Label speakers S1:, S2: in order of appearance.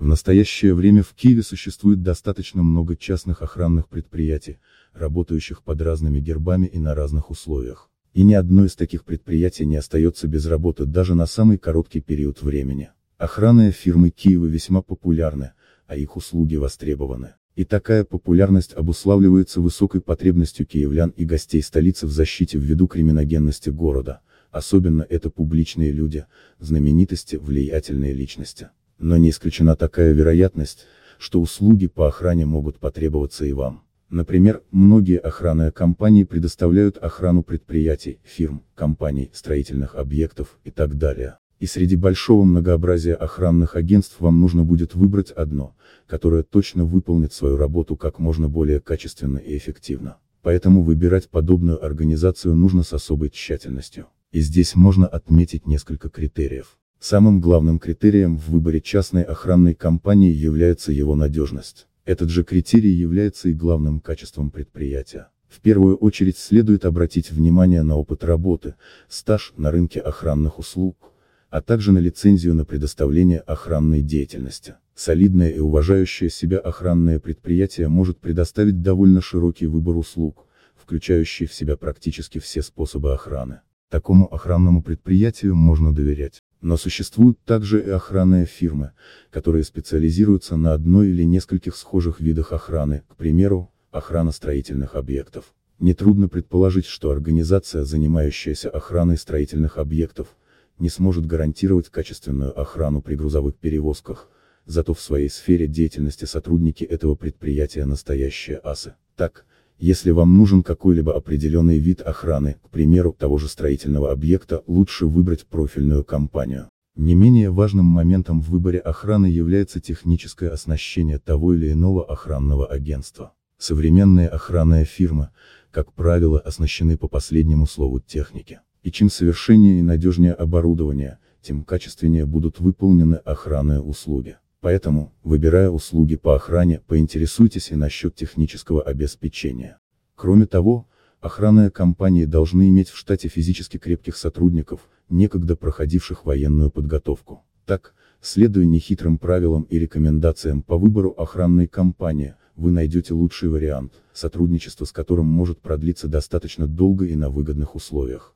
S1: В настоящее время в Киеве существует достаточно много частных охранных предприятий, работающих под разными гербами и на разных условиях. И ни одно из таких предприятий не остается без работы даже на самый короткий период времени. Охранные фирмы Киева весьма популярны, а их услуги востребованы. И такая популярность обуславливается высокой потребностью киевлян и гостей столицы в защите ввиду криминогенности города, особенно это публичные люди, знаменитости, влиятельные личности. Но не исключена такая вероятность, что услуги по охране могут потребоваться и вам. Например, многие охранные компании предоставляют охрану предприятий, фирм, компаний, строительных объектов и так далее. И среди большого многообразия охранных агентств вам нужно будет выбрать одно, которое точно выполнит свою работу как можно более качественно и эффективно. Поэтому выбирать подобную организацию нужно с особой тщательностью. И здесь можно отметить несколько критериев. Самым главным критерием в выборе частной охранной компании является его надежность. Этот же критерий является и главным качеством предприятия. В первую очередь следует обратить внимание на опыт работы, стаж на рынке охранных услуг, а также на лицензию на предоставление охранной деятельности. Солидное и уважающее себя охранное предприятие может предоставить довольно широкий выбор услуг, включающий в себя практически все способы охраны. Такому охранному предприятию можно доверять. Но существуют также и охранные фирмы, которые специализируются на одной или нескольких схожих видах охраны, к примеру, охрана строительных объектов. Нетрудно предположить, что организация, занимающаяся охраной строительных объектов, не сможет гарантировать качественную охрану при грузовых перевозках, зато в своей сфере деятельности сотрудники этого предприятия настоящие асы. Так, если вам нужен какой-либо определенный вид охраны, к примеру, того же строительного объекта, лучше выбрать профильную компанию. Не менее важным моментом в выборе охраны является техническое оснащение того или иного охранного агентства. Современные охранные фирмы, как правило, оснащены по последнему слову техники. И чем совершеннее и надежнее оборудование, тем качественнее будут выполнены охранные услуги. Поэтому, выбирая услуги по охране, поинтересуйтесь и насчет технического обеспечения. Кроме того, охранные компании должны иметь в штате физически крепких сотрудников, некогда проходивших военную подготовку. Так, следуя нехитрым правилам и рекомендациям по выбору охранной компании, вы найдете лучший вариант, сотрудничество с которым может продлиться достаточно долго и на выгодных условиях.